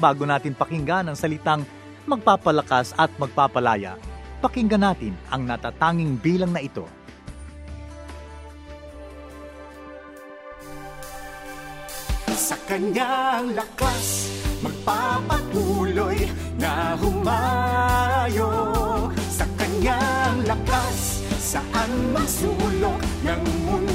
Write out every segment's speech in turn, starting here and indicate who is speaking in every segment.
Speaker 1: Bago natin pakinggan ang salitang magpapalakas at magpapalaya, pakinggan natin ang natatanging bilang na ito –
Speaker 2: Sa kanyang lakas Magpapatuloy na humayo. Sa kanyang lakas Saan masulok ng mundo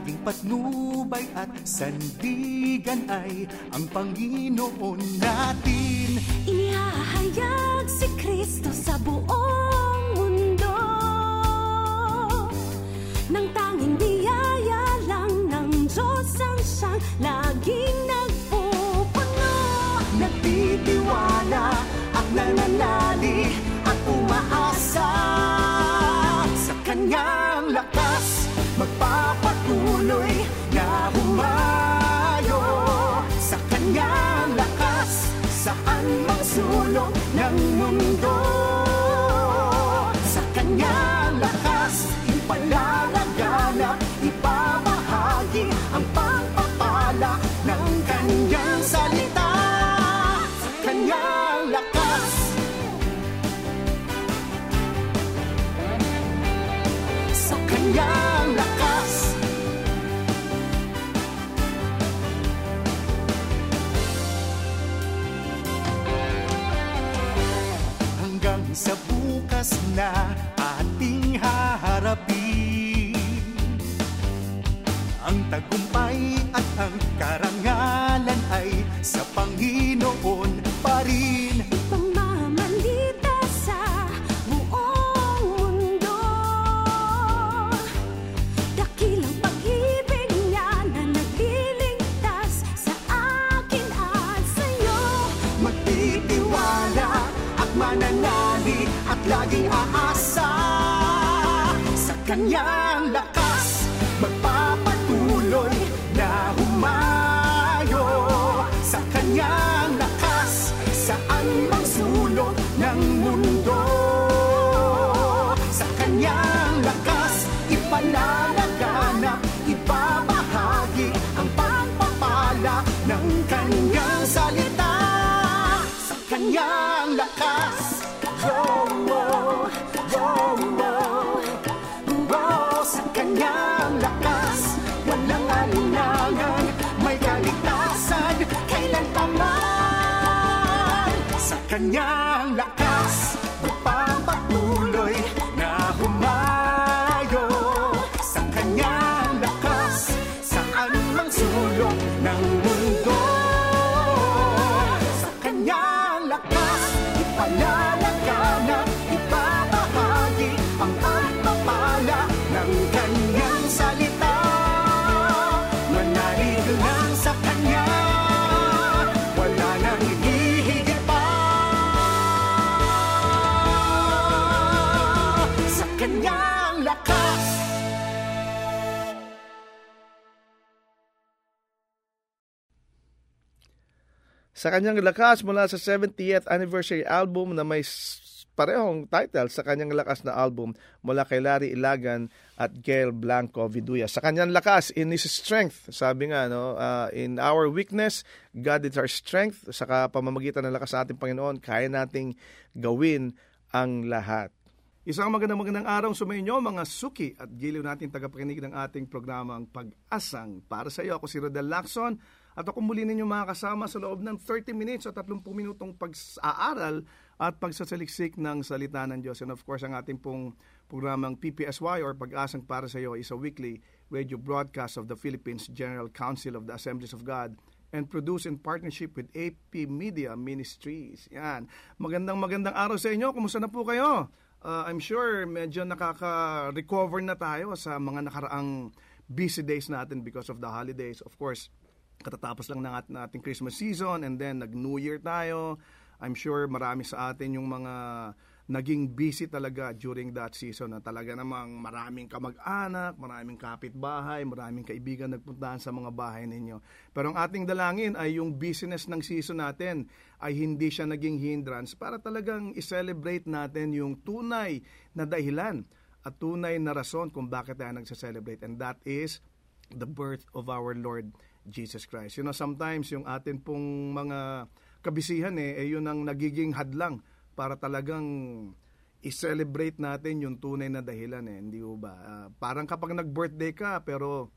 Speaker 2: laging patnubay at sandigan ay ang Panginoon natin.
Speaker 3: Inihahayag si Kristo sa buong
Speaker 2: sulok ng mundo bukas na ating haharapin. Ang tagumpay at ang karangalan ay sa Panginoon pa rin sa kanyang lakas Magpapatuloy Sa kanyang lakas
Speaker 4: mula sa 70th anniversary album na may parehong title sa kanyang lakas na album mula kay Larry Ilagan at Gail Blanco Viduya. Sa kanyang lakas, in His strength, sabi nga, no, uh, in our weakness, God is our strength. Sa pamamagitan ng lakas sa ating Panginoon, kaya nating gawin ang lahat. Isang magandang magandang araw sa inyo mga suki at giliw natin tagapakinig ng ating programang Pag-asang. Para sa iyo, ako si Rodel Lacson at ako muli ninyo mga kasama sa loob ng 30 minutes o 30 minutong pag-aaral at pagsasaliksik ng salita ng Diyos. And of course, ang ating pong programang PPSY or Pag-asang para sa iyo is a weekly radio broadcast of the Philippines General Council of the Assemblies of God and produced in partnership with AP Media Ministries. Yan. Magandang magandang araw sa inyo. Kumusta na po kayo? Uh, I'm sure medyo nakaka-recover na tayo sa mga nakaraang busy days natin because of the holidays. Of course, katatapos lang ng at ating Christmas season and then nag-New Year tayo. I'm sure marami sa atin yung mga naging busy talaga during that season na talaga namang maraming kamag-anak, maraming kapitbahay, maraming kaibigan nagpuntahan sa mga bahay ninyo. Pero ang ating dalangin ay yung business ng season natin ay hindi siya naging hindrance para talagang i-celebrate natin yung tunay na dahilan at tunay na rason kung bakit tayo nagsa-celebrate and that is the birth of our Lord Jesus Christ. You know, sometimes yung atin pong mga kabisihan eh, eh yun ang nagiging hadlang para talagang i-celebrate natin yung tunay na dahilan eh, hindi ba? Uh, parang kapag nag-birthday ka pero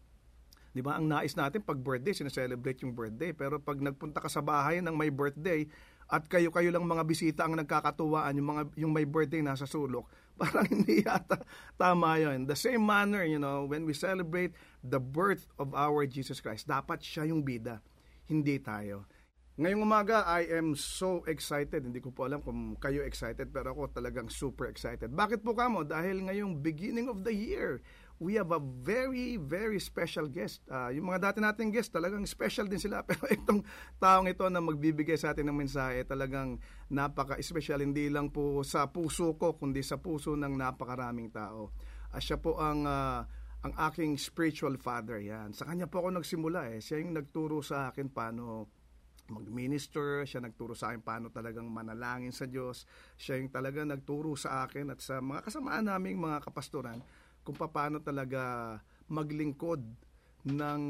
Speaker 4: 'di ba ang nais natin pag birthday sineselebrate yung birthday pero pag nagpunta ka sa bahay ng may birthday at kayo-kayo lang mga bisita ang nagkakatuwaan yung mga yung may birthday nasa sulok parang hindi yata tama yun the same manner you know when we celebrate the birth of our Jesus Christ dapat siya yung bida hindi tayo Ngayong umaga, I am so excited. Hindi ko po alam kung kayo excited, pero ako talagang super excited. Bakit po kamo? Dahil ngayong beginning of the year, we have a very, very special guest. Uh, yung mga dati nating guest, talagang special din sila. Pero itong taong ito na magbibigay sa atin ng mensahe, talagang napaka-special. Hindi lang po sa puso ko, kundi sa puso ng napakaraming tao. Uh, siya po ang... Uh, ang aking spiritual father yan. Sa kanya po ako nagsimula eh. Siya yung nagturo sa akin paano mag-minister, siya nagturo sa akin paano talagang manalangin sa Diyos. Siya yung talaga nagturo sa akin at sa mga kasamaan naming mga kapastoran kung paano talaga maglingkod ng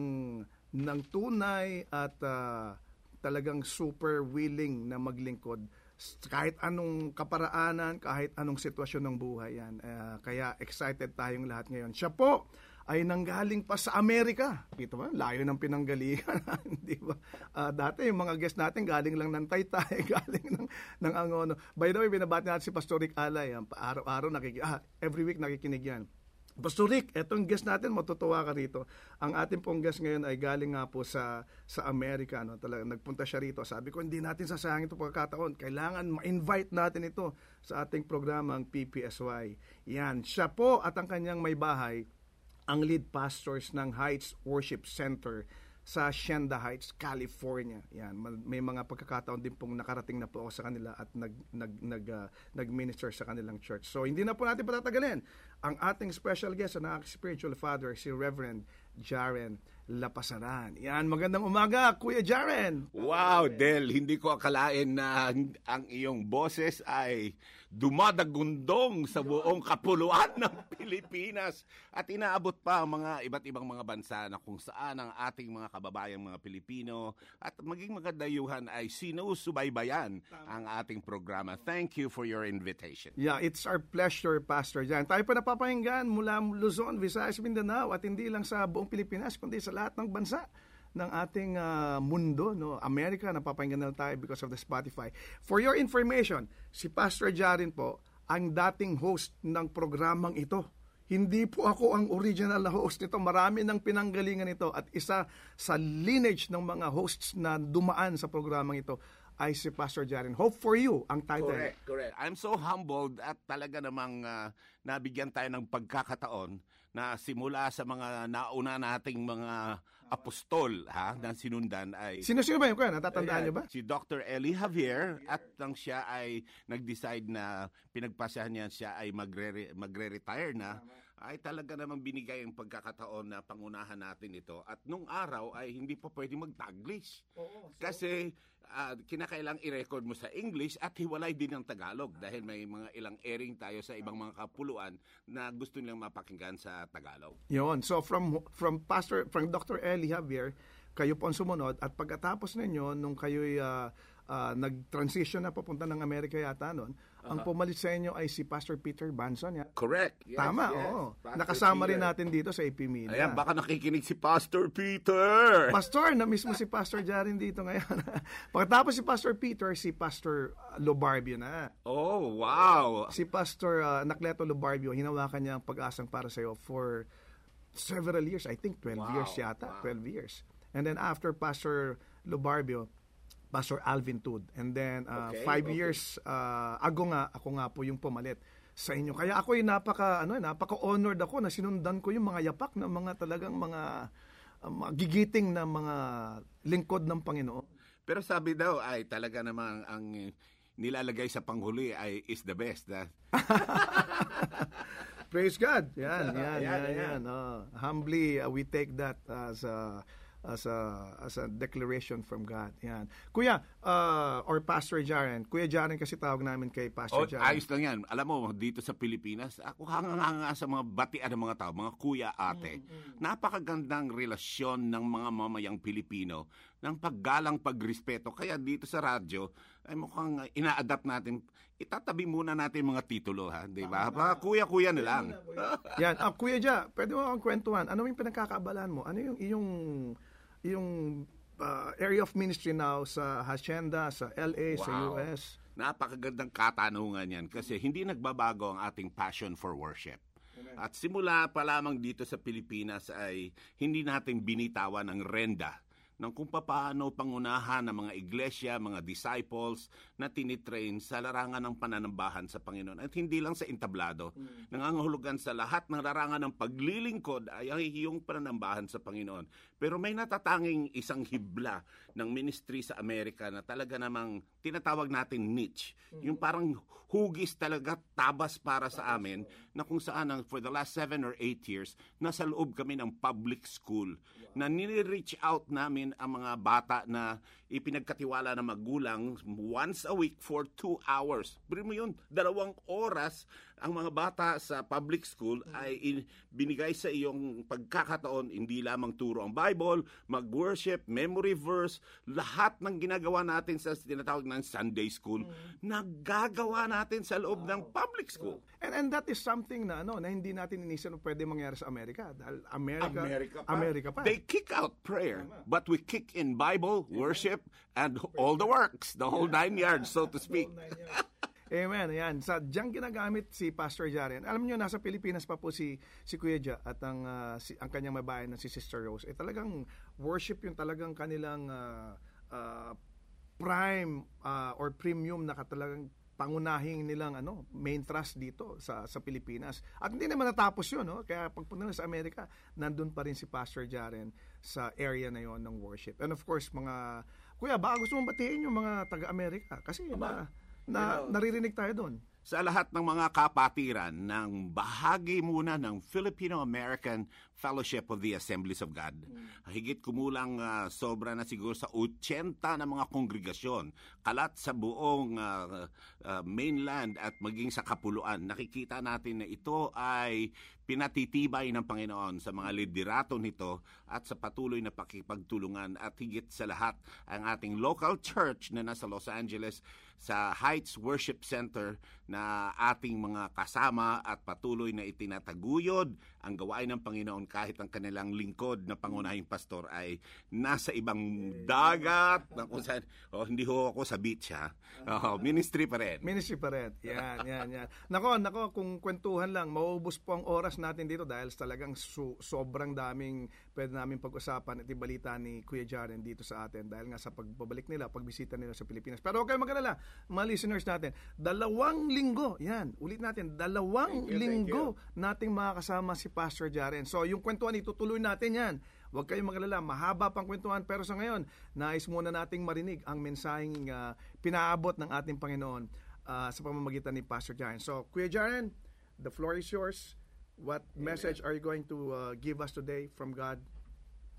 Speaker 4: ng tunay at uh, talagang super willing na maglingkod kahit anong kaparaanan, kahit anong sitwasyon ng buhay yan. Uh, kaya excited tayong lahat ngayon. Siya po ay nanggaling pa sa Amerika. Kita ba? Layo ng pinanggalingan. Di ba? Uh, dati yung mga guest natin galing lang ng Taytay, galing ng, ng Angono. By the way, binabati natin si Pastor Rick Alay. Araw-araw nakikinig, ah, every week nakikinig yan. Pastor Rick, etong guest natin, matutuwa ka rito. Ang ating pong guest ngayon ay galing nga po sa sa Amerika. No? Talaga, nagpunta siya rito. Sabi ko, hindi natin sasayangin ito pagkakataon. Kailangan ma-invite natin ito sa ating programang PPSY. Yan, siya po at ang kanyang may bahay ang lead pastors ng Heights Worship Center sa Shenda Heights, California. Yan, may mga pagkakataon din pong nakarating na po ako sa kanila at nag nag nag uh, nag-minister sa kanilang church. So hindi na po natin patatagalin. Ang ating special guest, aking spiritual father, si Reverend Jaren Lapasaran. Yan, magandang umaga, Kuya Jaren.
Speaker 5: Wow, Del, hindi ko akalain na ang iyong boses ay dumadagundong sa buong kapuluan ng Pilipinas at inaabot pa ang mga iba't ibang mga bansa na kung saan ang ating mga kababayang mga Pilipino at maging mga dayuhan ay sinusubaybayan ang ating programa. Thank you for your invitation.
Speaker 4: Yeah, it's our pleasure, Pastor Jan. Tayo pa napapahinggan mula Luzon, Visayas, Mindanao at hindi lang sa buong Pilipinas kundi sa lahat ng bansa ng ating uh, mundo, no? Amerika, napapakinggan na tayo because of the Spotify. For your information, si Pastor Jarin po, ang dating host ng programang ito. Hindi po ako ang original na host nito. Marami ng pinanggalingan ito at isa sa lineage ng mga hosts na dumaan sa programang ito ay si Pastor Jaren. Hope for you ang title.
Speaker 5: Correct, correct. I'm so humbled at talaga namang uh, nabigyan tayo ng pagkakataon na simula sa mga nauna nating mga apostol ha, na sinundan ay...
Speaker 4: Sino-sino ba yun? Kaya natatandaan niyo ba?
Speaker 5: Si Dr. Eli Javier at nang siya ay nag-decide na pinagpasahan niya siya ay magre- magre-retire na ay talaga namang binigay ang pagkakataon na pangunahan natin ito. At nung araw ay hindi pa pwede mag-Taglish. Oo, so... Kasi uh, kinakailang i-record mo sa English at hiwalay din ng Tagalog dahil may mga ilang airing tayo sa ibang mga kapuluan na gusto nilang mapakinggan sa Tagalog.
Speaker 4: Yon. So from from Pastor from Dr. Eli Javier, kayo po ang sumunod at pagkatapos ninyo nung kayo uh, uh, nag-transition na papunta ng Amerika yata noon. Ang pumalit sa inyo ay si Pastor Peter Banson. Ya?
Speaker 5: Correct. Yes,
Speaker 4: Tama,
Speaker 5: yes.
Speaker 4: oo.
Speaker 5: Pastor
Speaker 4: Nakasama rin
Speaker 5: Peter.
Speaker 4: natin dito sa AP Media.
Speaker 5: Ayan, baka nakikinig si Pastor Peter.
Speaker 4: Pastor, na mismo si Pastor Jaren dito ngayon. Pagkatapos si Pastor Peter, si Pastor uh, Lobarbio na.
Speaker 5: oh, wow.
Speaker 4: Si Pastor uh, Nakleto Lobarbio, hinawakan niya ang pag-asang para sa'yo for several years. I think 12
Speaker 5: Wow,
Speaker 4: years yata. 12 years. And then after Pastor Lobarbio, Pastor Alvin Tud. And then uh,
Speaker 5: Okay,
Speaker 4: five
Speaker 5: okay.
Speaker 4: years uh, ago nga, ako nga po yung pumalit sa inyo. Kaya ako yung napaka, ano, napaka-honored ako na sinundan ko yung mga yapak ng mga talagang mga, uh, gigiting na mga lingkod ng Panginoon.
Speaker 5: Pero sabi daw ay talaga namang ang eh, nilalagay sa panghuli ay is the best. ah.
Speaker 4: Praise God. Yan, yan,
Speaker 5: Yan,
Speaker 4: yan,
Speaker 5: yan.
Speaker 4: yan. Oh, humbly, uh, we take that as a as a as a declaration from God. Yan. Kuya, uh, or Pastor Jaren. Kuya Jaren kasi tawag namin kay Pastor
Speaker 5: Oh,
Speaker 4: Jaren.
Speaker 5: ayos lang yan. Alam mo, dito sa Pilipinas, ako hanga-hanga sa mga batian ng mga tao, mga kuya, ate. Napakagandang relasyon ng mga mamayang Pilipino ng paggalang pagrespeto. Kaya dito sa radyo, ay mukhang ina-adapt natin. Itatabi muna natin mga titulo, ha? Di ba? Mga kuya-kuya na lang.
Speaker 4: Yan. Ah, Kuya Ja, pwede mo akong kwentuhan. Ano yung pinagkakaabalan mo? Ano yung yung yung uh, area of ministry now sa Hacienda, sa LA, sa
Speaker 5: Wow.
Speaker 4: US?
Speaker 5: Napakagandang katanungan yan kasi hindi nagbabago ang ating passion for worship. At simula pa lamang dito sa Pilipinas ay hindi natin binitawan ang renda ng kung paano pangunahan ng mga iglesia, mga disciples na tinitrain sa larangan ng pananambahan sa Panginoon. At hindi lang sa entablado. Nangangahulugan sa lahat ng larangan ng paglilingkod ay ang iyong pananambahan sa Panginoon. Pero may natatanging isang hibla ng ministry sa Amerika na talaga namang tinatawag natin niche. Yung parang hugis talaga tabas para sa amin na kung saan ang, for the last seven or eight years, nasa loob kami ng public school na nire-reach out namin ang mga bata na ipinagkatiwala ng magulang once a week for two hours. Pero mo yun, dalawang oras ang mga bata sa public school ay in- binigay sa iyong pagkakataon, hindi lamang turo ang Bible, mag-worship, memory verse, lahat ng ginagawa natin sa tinatawag ng Sunday school, naggagawa natin sa loob ng public school.
Speaker 4: And and that is something na ano na hindi natin inisip na pwede mangyari sa Amerika dahil America
Speaker 5: America pa.
Speaker 4: pa.
Speaker 5: They kick out prayer, but we kick in Bible, worship, and all the works, the whole nine yards, so to speak.
Speaker 4: Amen. Ayan. Sa diyan ginagamit si Pastor Jaren. Alam niyo nasa Pilipinas pa po si si Kuya Ja at ang ah, si, ang kanyang mabayan na si Sister Rose. Eh talagang worship yung talagang kanilang ah, ah, prime ah, or premium na talagang pangunahing nilang ano main thrust dito sa sa Pilipinas. At hindi naman natapos 'yun, no? Kaya pagpunta nila sa Amerika, nandun pa rin si Pastor Jaren sa area na 'yon ng worship. And of course, mga Kuya, baka gusto mong batiin yung mga taga-Amerika kasi na, na naririnig tayo doon.
Speaker 5: sa lahat ng mga kapatiran ng bahagi muna ng Filipino-American Fellowship of the Assemblies of God. Higit kumulang ah, sobra na siguro sa 80 na mga kongregasyon kalat sa buong ah, ah, mainland at maging sa kapuluan. Nakikita natin na ito ay pinatitibay ng Panginoon sa mga liderato nito at sa patuloy na pakipagtulungan at higit sa lahat ang ating local church na nasa Los Angeles sa Heights Worship Center na ating mga kasama at patuloy na itinataguyod ang gawain ng Panginoon kahit ang kanilang lingkod na pangunahing pastor ay nasa ibang dagat na kung saan, oh, hindi ho ako sa beach ha. Oh, ministry pa rin.
Speaker 4: Ministry pa rin. Yan, yan, yan. Nako, nako, kung kwentuhan lang, mauubos po ang oras natin dito dahil talagang su- sobrang daming pwede namin pag-usapan at ibalita ni Kuya Jaren dito sa atin dahil nga sa pagbabalik nila, pagbisita nila sa Pilipinas. Pero huwag kayong mag-alala, mga listeners natin, dalawang linggo, yan, ulit natin, dalawang
Speaker 5: Thank you, thank
Speaker 4: linggo nating makakasama si Pastor Jaren. So, yung kwentuhan, itutuloy natin yan. Huwag kayong magalala, mahaba pang kwentuhan. Pero sa ngayon, nais muna nating marinig ang mensaheng ah, pinaabot ng ating Panginoon ah, sa pamamagitan ni Pastor Jaren. So, Kuya Jaren, the floor is yours. What message are you going to ah, give us today from God?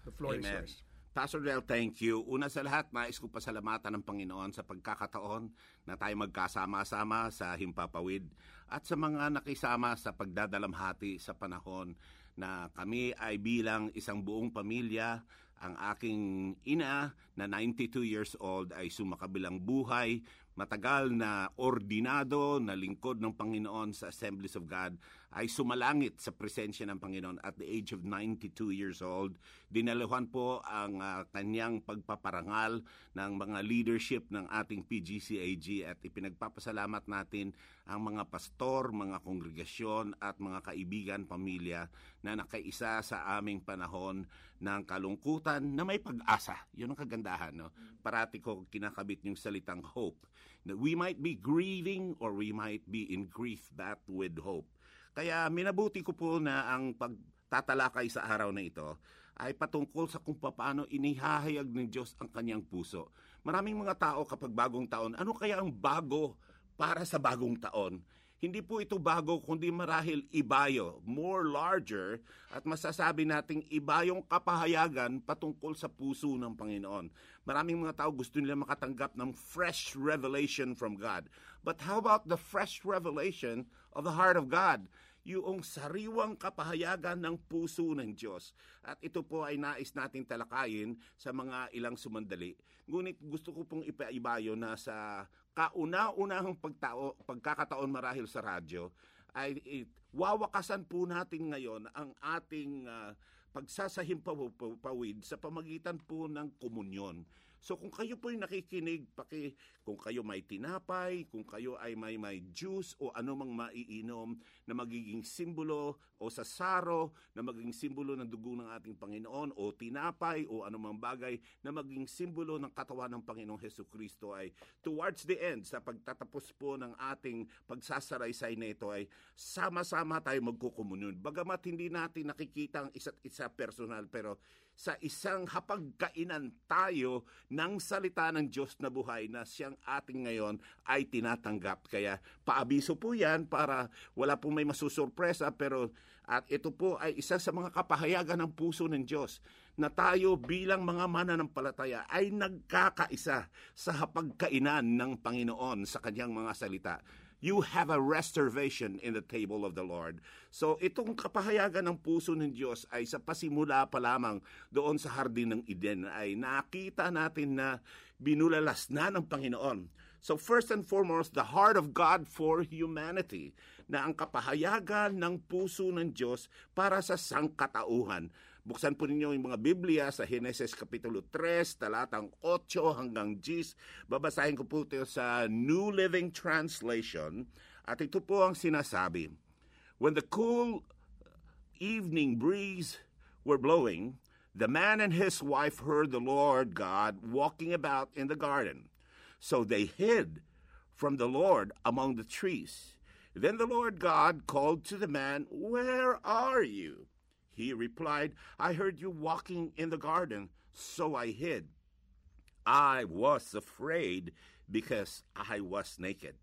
Speaker 4: The floor is
Speaker 5: Amen.
Speaker 4: yours.
Speaker 5: Pastor Del, thank you. Una sa lahat, nais ko pasalamatan ng Panginoon sa pagkakataon na tayo magkasama-sama sa Himpapawid at sa mga nakisama sa pagdadalamhati sa panahon na kami ay bilang isang buong pamilya Ang aking ina na 92 years old ay sumakabilang buhay, matagal na ordinado na lingkod ng Panginoon sa Assemblies of God ay sumalangit sa presensya ng Panginoon at the age of 92 years old. Dinaluhan po ang uh, kanyang pagpaparangal ng mga leadership ng ating PGCAG at ipinagpapasalamat natin ang mga pastor, mga kongregasyon at mga kaibigan, pamilya na nakaisa sa aming panahon ng kalungkutan na may pag-asa. Yun ang kagandahan. No? Parati ko kinakabit yung salitang hope. That we might be grieving or we might be in grief but with hope. Kaya minabuti ko po na ang pagtatalakay sa araw na ito ay patungkol sa kung paano inihahayag ng Diyos ang kanyang puso. Maraming mga tao kapag bagong taon, ano kaya ang bago para sa bagong taon? Hindi po ito bago, kundi marahil ibayo, more larger, at masasabi nating iba yung kapahayagan patungkol sa puso ng Panginoon. Maraming mga tao gusto nila makatanggap ng fresh revelation from God. But how about the fresh revelation of the heart of God? yung sariwang kapahayagan ng puso ng Diyos. At ito po ay nais nating talakayin sa mga ilang sumandali. Ngunit gusto ko pong ipaibayo na sa kauna-unahang pagtao, pagkakataon marahil sa radyo, ay it, wawakasan po natin ngayon ang ating uh, pagsasahimpawid sa pamagitan po ng komunyon. So kung kayo po yung nakikinig, paki, kung kayo may tinapay, kung kayo ay may may juice o anumang maiinom na magiging simbolo o sa saro na magiging simbolo ng dugo ng ating Panginoon o tinapay o anumang bagay na maging simbolo ng katawan ng Panginoong Heso Kristo ay towards the end, sa pagtatapos po ng ating pagsasaraysay na ito ay sama-sama tayo magkukumunyon. Bagamat hindi natin nakikita ang isa't isa personal pero sa isang hapagkainan tayo ng salita ng Diyos na buhay na siyang ating ngayon ay tinatanggap. Kaya paabiso po yan para wala pong may masusurpresa pero at ito po ay isa sa mga kapahayagan ng puso ng Diyos na tayo bilang mga mananampalataya ay nagkakaisa sa hapagkainan ng Panginoon sa kanyang mga salita you have a reservation in the table of the Lord. So itong kapahayagan ng puso ng Diyos ay sa pasimula pa lamang doon sa hardin ng Eden ay nakita natin na binulalas na ng Panginoon. So first and foremost, the heart of God for humanity na ang kapahayagan ng puso ng Diyos para sa sangkatauhan. Buksan po ninyo yung mga Biblia sa Genesis Kapitulo 3, talatang 8 hanggang 10. Babasahin ko po ito sa New Living Translation. At ito po ang sinasabi. When the cool evening breeze were blowing, the man and his wife heard the Lord God walking about in the garden. So they hid from the Lord among the trees. Then the Lord God called to the man, Where are you? He replied, I heard you walking in the garden, so I hid. I was afraid because I was naked.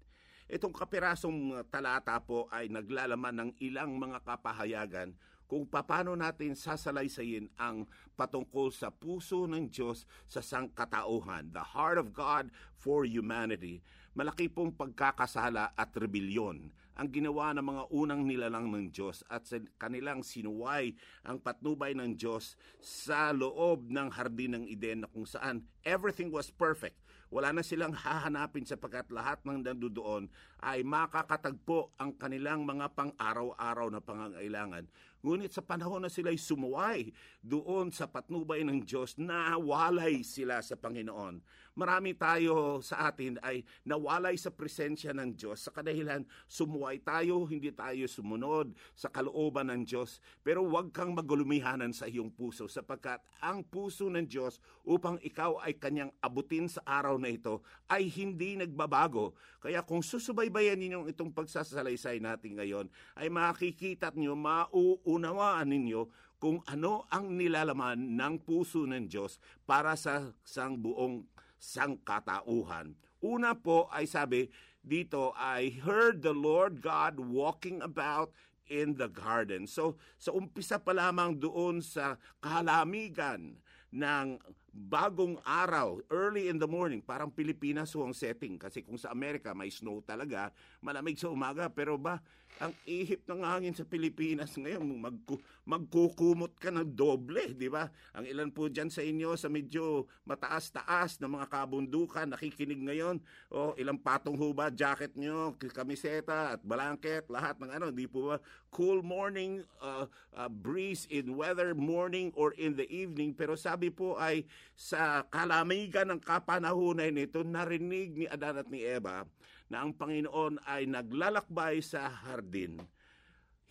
Speaker 5: Itong kapirasong talata po ay naglalaman ng ilang mga kapahayagan kung paano natin sasalaysayin ang patungkol sa puso ng Diyos sa sangkatauhan, the heart of God for humanity. Malaki pong pagkakasala at rebelyon ang ginawa ng mga unang nilalang ng Diyos at kanilang sinuway ang patnubay ng Diyos sa loob ng hardin ng Eden na kung saan everything was perfect. Wala na silang hahanapin sapagkat lahat ng nandoon ay makakatagpo ang kanilang mga pang-araw-araw na pangangailangan. Ngunit sa panahon na sila'y sumuway doon sa patnubay ng Diyos, nawalay sila sa Panginoon. Marami tayo sa atin ay nawalay sa presensya ng Diyos sa kadahilan sumuway tayo, hindi tayo sumunod sa kalooban ng Diyos. Pero huwag kang magulumihanan sa iyong puso sapagkat ang puso ng Diyos upang ikaw ay kanyang abutin sa araw na ito ay hindi nagbabago. Kaya kung susubaybayan ninyo itong pagsasalaysay natin ngayon, ay makikita nyo, mauunawaan ninyo kung ano ang nilalaman ng puso ng Diyos para sa sang buong sangkatauhan. Una po ay sabi dito, I heard the Lord God walking about in the garden. So, sa umpisa pa lamang doon sa kalamigan ng bagong araw, early in the morning, parang Pilipinas ho ang setting. Kasi kung sa Amerika may snow talaga, malamig sa umaga. Pero ba, ang ihip ng hangin sa Pilipinas ngayon, magku- magkukumot ka ng doble, di ba? Ang ilan po dyan sa inyo sa medyo mataas-taas na mga kabundukan, nakikinig ngayon, o ilang patong ho ba, jacket nyo, kamiseta at blanket, lahat ng ano, di po ba? Cool morning uh, uh, breeze in weather morning or in the evening. Pero sabi po ay sa kalamigan ng kapanahunan nito, narinig ni Adan at ni Eva na ang Panginoon ay naglalakbay sa hardin.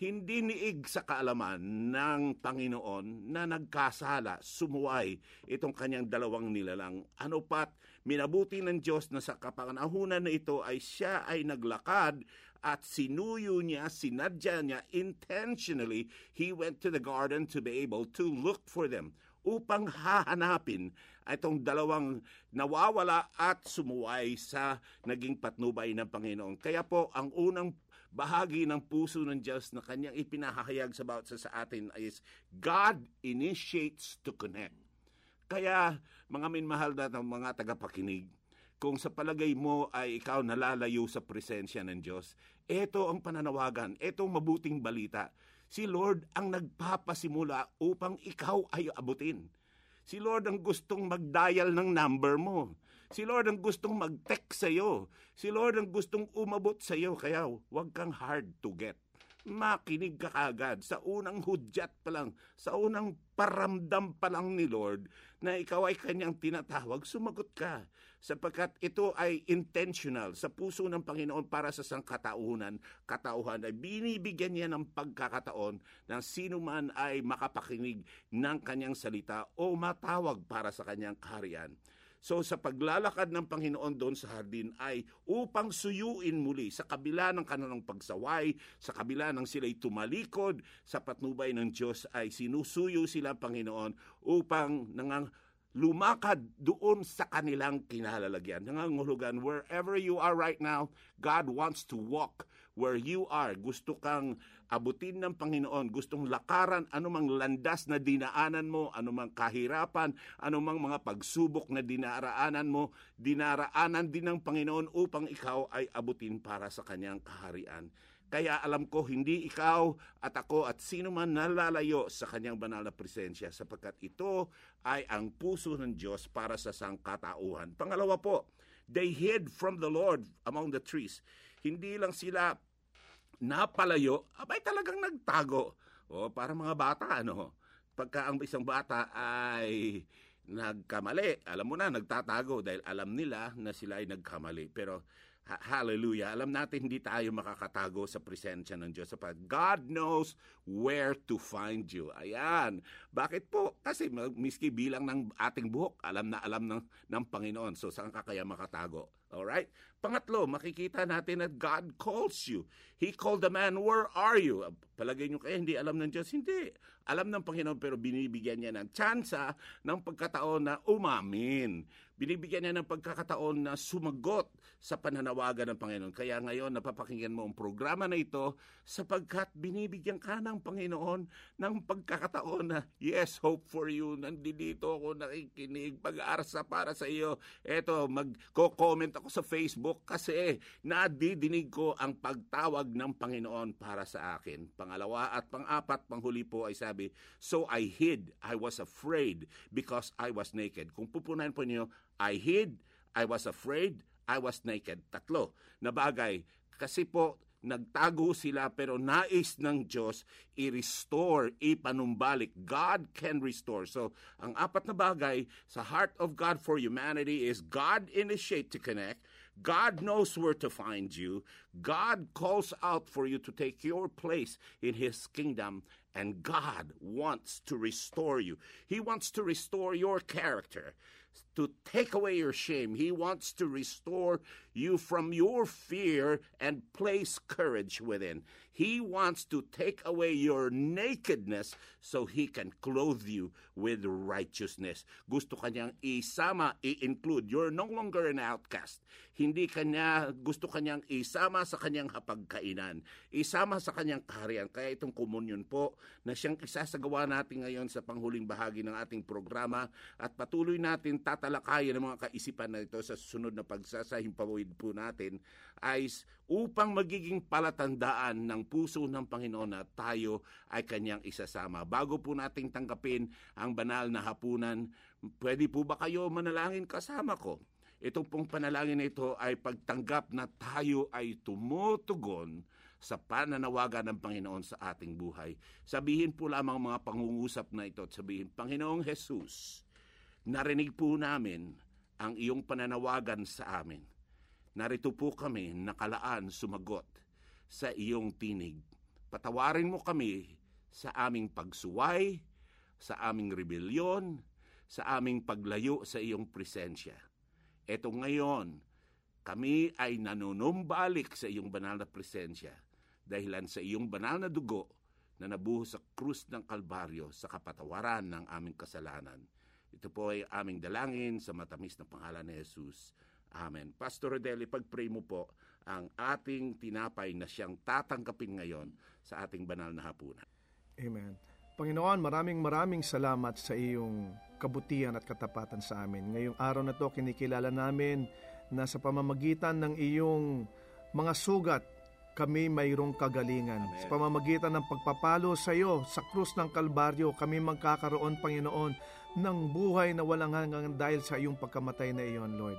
Speaker 5: Hindi niig sa kaalaman ng Panginoon na nagkasala, sumuway itong kanyang dalawang nilalang. Ano pat, minabuti ng Diyos na sa kapanahunan na ito ay siya ay naglakad at sinuyo niya, sinadya niya intentionally, he went to the garden to be able to look for them upang hahanapin itong dalawang nawawala at sumuway sa naging patnubay ng Panginoon. Kaya po, ang unang bahagi ng puso ng Diyos na kanyang ipinahahayag sa bawat sa atin is God initiates to connect. Kaya, mga minmahal na mga tagapakinig, kung sa palagay mo ay ikaw nalalayo sa presensya ng Diyos, ito ang pananawagan, ito ang mabuting balita. Si Lord ang nagpapasimula upang ikaw ay abutin. Si Lord ang gustong mag-dial ng number mo. Si Lord ang gustong mag-text sa'yo. Si Lord ang gustong umabot sa'yo. Kaya huwag kang hard to get. Makinig ka kagad sa unang hudyat pa lang, sa unang paramdam pa lang ni Lord na ikaw ay kanyang tinatawag, sumagot ka. Sapagkat ito ay intentional sa puso ng Panginoon para sa sangkatauhan. Katauhan ay binibigyan niya ng pagkakataon na sino man ay makapakinig ng kanyang salita o matawag para sa kanyang kaharian. So sa paglalakad ng Panginoon doon sa hardin ay upang suyuin muli sa kabila ng kanilang pagsaway, sa kabila ng sila'y tumalikod, sa patnubay ng Diyos ay sinusuyo sila Panginoon upang nangang lumakad doon sa kanilang kinalalagyan. Nangangulugan, wherever you are right now, God wants to walk where you are. Gusto kang abutin ng Panginoon, gustong lakaran anumang landas na dinaanan mo, anumang kahirapan, anumang mga pagsubok na dinaraanan mo, dinaraanan din ng Panginoon upang ikaw ay abutin para sa kanyang kaharian. Kaya alam ko, hindi ikaw at ako at sino man nalalayo sa kanyang banal na presensya sapagkat ito ay ang puso ng Diyos para sa sangkatauhan. Pangalawa po, they hid from the Lord among the trees. Hindi lang sila napalayo, abay talagang nagtago. O, para mga bata, ano, pagka ang isang bata ay nagkamali, alam mo na, nagtatago dahil alam nila na sila ay nagkamali. Pero, ha- hallelujah, alam natin hindi tayo makakatago sa presensya ng Diyos. Sapat God knows where to find you. Ayan. Bakit po? Kasi miski bilang ng ating buhok, alam na alam ng, ng Panginoon. So, saan ka kaya makatago? Alright? Pangatlo, makikita natin that God calls you. He called the man, where are you? Palagay nyo kaya hindi alam ng Diyos? Hindi. Alam ng Panginoon pero binibigyan niya ng tsansa ng pagkataon na umamin. Binibigyan niya ng pagkakataon na sumagot sa pananawagan ng Panginoon. Kaya ngayon napapakinggan mo ang programa na ito sapagkat binibigyan ka ng Panginoon ng pagkakataon na yes, hope for you. Nandito ako nakikinig, pag-aarsa para sa iyo. Eto, mag-comment ako sa Facebook kasi nadidinig ko ang pagtawag ng Panginoon para sa akin. Pangalawa at pang-apat, panghuli po ay sabi, So I hid, I was afraid because I was naked. Kung pupunan po niyo, I hid, I was afraid, I was naked. Tatlo na bagay. Kasi po, nagtago sila pero nais ng Diyos i-restore, ipanumbalik. God can restore. So, ang apat na bagay sa heart of God for humanity is God initiate to connect, God knows where to find you, God calls out for you to take your place in His kingdom, and God wants to restore you. He wants to restore your character. To take away your shame. He wants to restore you from your fear and place courage within. He wants to take away your nakedness so he can clothe you with righteousness. Gusto kanyang isama, i-include. You're no longer an outcast. Hindi kanya, gusto kanyang isama sa kanyang hapagkainan. Isama sa kanyang kaharian. Kaya itong komunyon po na siyang isasagawa natin ngayon sa panghuling bahagi ng ating programa at patuloy natin tatalakayan ang mga kaisipan na ito sa susunod na pagsasahimpawid po natin ay upang magiging palatandaan ng puso ng Panginoon na tayo ay kanyang isasama. Bago po nating tanggapin ang banal na hapunan, pwede po ba kayo manalangin kasama ko? Itong pong panalangin na ito ay pagtanggap na tayo ay tumutugon sa pananawagan ng Panginoon sa ating buhay. Sabihin po lamang mga pangungusap na ito at sabihin, Panginoong Jesus, narinig po namin ang iyong pananawagan sa amin. Narito po kami nakalaan sumagot sa iyong tinig. Patawarin mo kami sa aming pagsuway, sa aming rebelyon, sa aming paglayo sa iyong presensya. Eto ngayon, kami ay nanunumbalik sa iyong banal na presensya dahilan sa iyong banal na dugo na nabuhos sa krus ng Kalbaryo sa kapatawaran ng aming kasalanan. Ito po ay aming dalangin sa matamis na pangalan ni Jesus. Amen. Pastor Rodeli, pag-pray mo po ang ating tinapay na siyang tatanggapin ngayon sa ating banal na hapunan.
Speaker 4: Amen. Panginoon, maraming maraming salamat sa iyong kabutihan at katapatan sa amin. Ngayong araw na to, kinikilala namin na sa pamamagitan ng iyong mga sugat, kami mayroong kagalingan.
Speaker 5: Amen.
Speaker 4: Sa pamamagitan ng pagpapalo sa iyo sa krus ng Kalbaryo, kami magkakaroon, Panginoon, ng buhay na walang hanggang dahil sa iyong pagkamatay na iyon, Lord.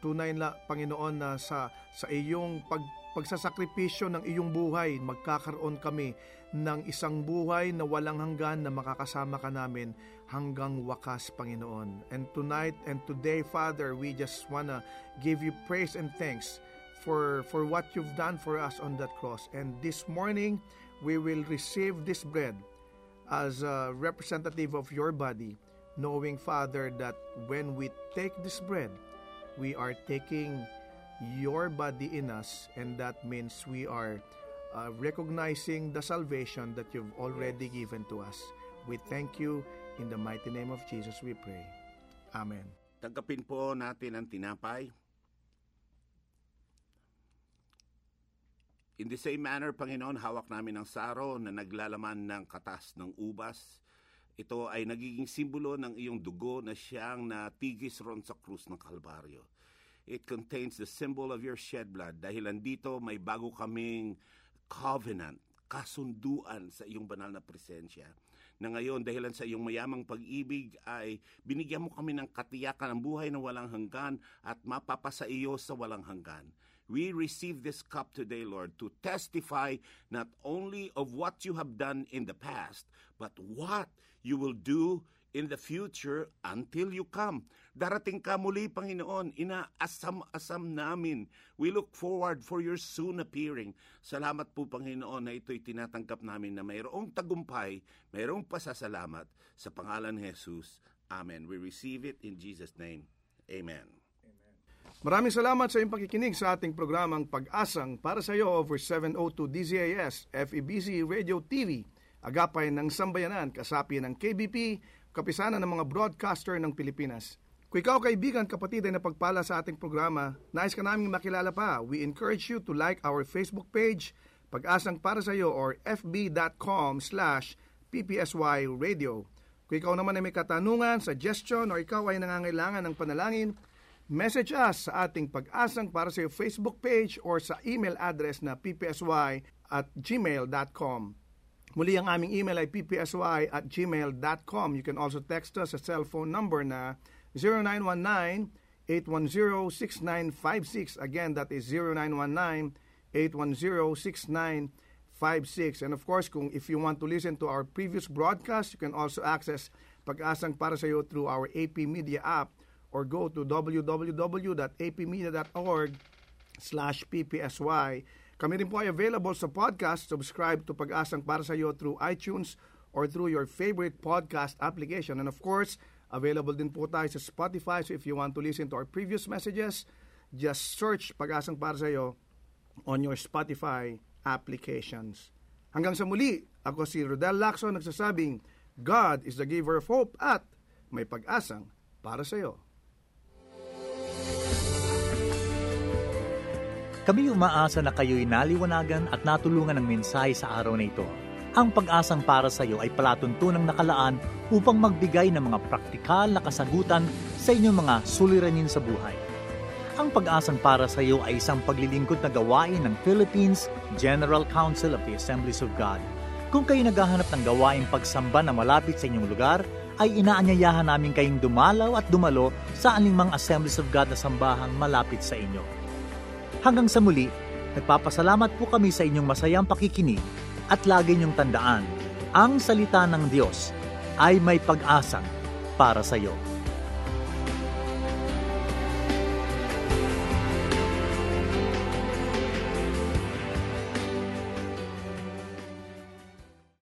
Speaker 4: Tunay na, Panginoon, na sa, sa iyong pag, pagsasakripisyo ng iyong buhay, magkakaroon kami ng isang buhay na walang hanggan na makakasama ka namin hanggang wakas, Panginoon. And tonight and today, Father, we just wanna give you praise and thanks for for what you've done for us on that cross. And this morning, we will receive this bread as a representative of your body, knowing, Father, that when we take this bread, we are taking your body in us, and that means we are uh, recognizing the salvation that you've already given to us. We thank you. In the mighty name of Jesus, we pray. Amen.
Speaker 5: Tanggapin po natin ang tinapay. In the same manner, Panginoon, hawak namin ang saro na naglalaman ng katas ng ubas. Ito ay nagiging simbolo ng iyong dugo na siyang natigis ron sa krus ng Kalbaryo. It contains the symbol of your shed blood dahil andito may bago kaming covenant, kasunduan sa iyong banal na presensya. Na ngayon, dahilan sa iyong mayamang pag-ibig ay binigyan mo kami ng katiyakan ng buhay na walang hanggan at mapapasa iyo sa walang hanggan. We receive this cup today, Lord, to testify not only of what you have done in the past, but what you will do in the future until you come. Darating ka muli, Panginoon. Inaasam-asam namin. We look forward for your soon appearing. Salamat po, Panginoon, na ito'y tinatanggap namin na mayroong tagumpay, mayroong pasasalamat sa pangalan ni Jesus. Amen. We receive it in Jesus' name. Amen.
Speaker 4: Maraming salamat sa iyong pakikinig sa ating programang Pag-asang para sa iyo over 702 DZAS, FEBC Radio TV, agapay ng sambayanan, kasapi ng KBP, kapisanan ng mga broadcaster ng Pilipinas. Kung ikaw kaibigan, kapatid ay napagpala sa ating programa, nais ka naming makilala pa, we encourage you to like our Facebook page, Pag-asang para sa iyo or fb.com slash ppsy. Kung ikaw naman ay may katanungan, suggestion, o ikaw ay nangangailangan ng panalangin, Message us sa ating pag-asang para sa Facebook page or sa email address na ppsy at gmail.com. Muli ang aming email ay ppsy at gmail.com. You can also text us sa cellphone number na 0919-810-6956. Again, that is 0919-810-6956. And of course, kung if you want to listen to our previous broadcast, you can also access Pag-asang para sa iyo through our AP Media app or go to www.apmedia.org slash ppsy. Kami rin po ay available sa podcast. Subscribe to Pag-asang para sa iyo through iTunes or through your favorite podcast application. And of course, Available din po tayo sa Spotify. So if you want to listen to our previous messages, just search Pag-asang para sa iyo on your Spotify applications. Hanggang sa muli, ako si Rodel Lacson nagsasabing, God is the giver of hope at may pag-asang para sa iyo.
Speaker 1: Kami umaasa na kayo'y naliwanagan at natulungan ng mensahe sa araw na ito. Ang pag-asang para sa iyo ay palatuntunang nakalaan upang magbigay ng mga praktikal na kasagutan sa inyong mga suliranin sa buhay. Ang pag-asang para sa iyo ay isang paglilingkod na gawain ng Philippines General Council of the Assemblies of God. Kung kayo naghahanap ng gawaing pagsamba na malapit sa inyong lugar, ay inaanyayahan namin kayong dumalaw at dumalo sa aningmang Assemblies of God na sambahang malapit sa inyo. Hanggang sa muli, nagpapasalamat po kami sa inyong masayang pakikinig at lagi niyong tandaan, ang salita ng Diyos ay may pag-asang para sa iyo.